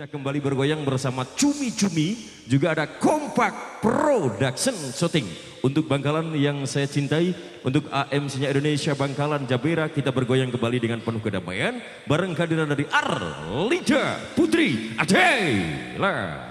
Kita kembali bergoyang bersama Cumi Cumi, juga ada Kompak Production Shooting. Untuk Bangkalan yang saya cintai, untuk AMC-nya Indonesia Bangkalan Jabera, kita bergoyang kembali dengan penuh kedamaian. Bareng kehadiran dari Arlija Putri Adela.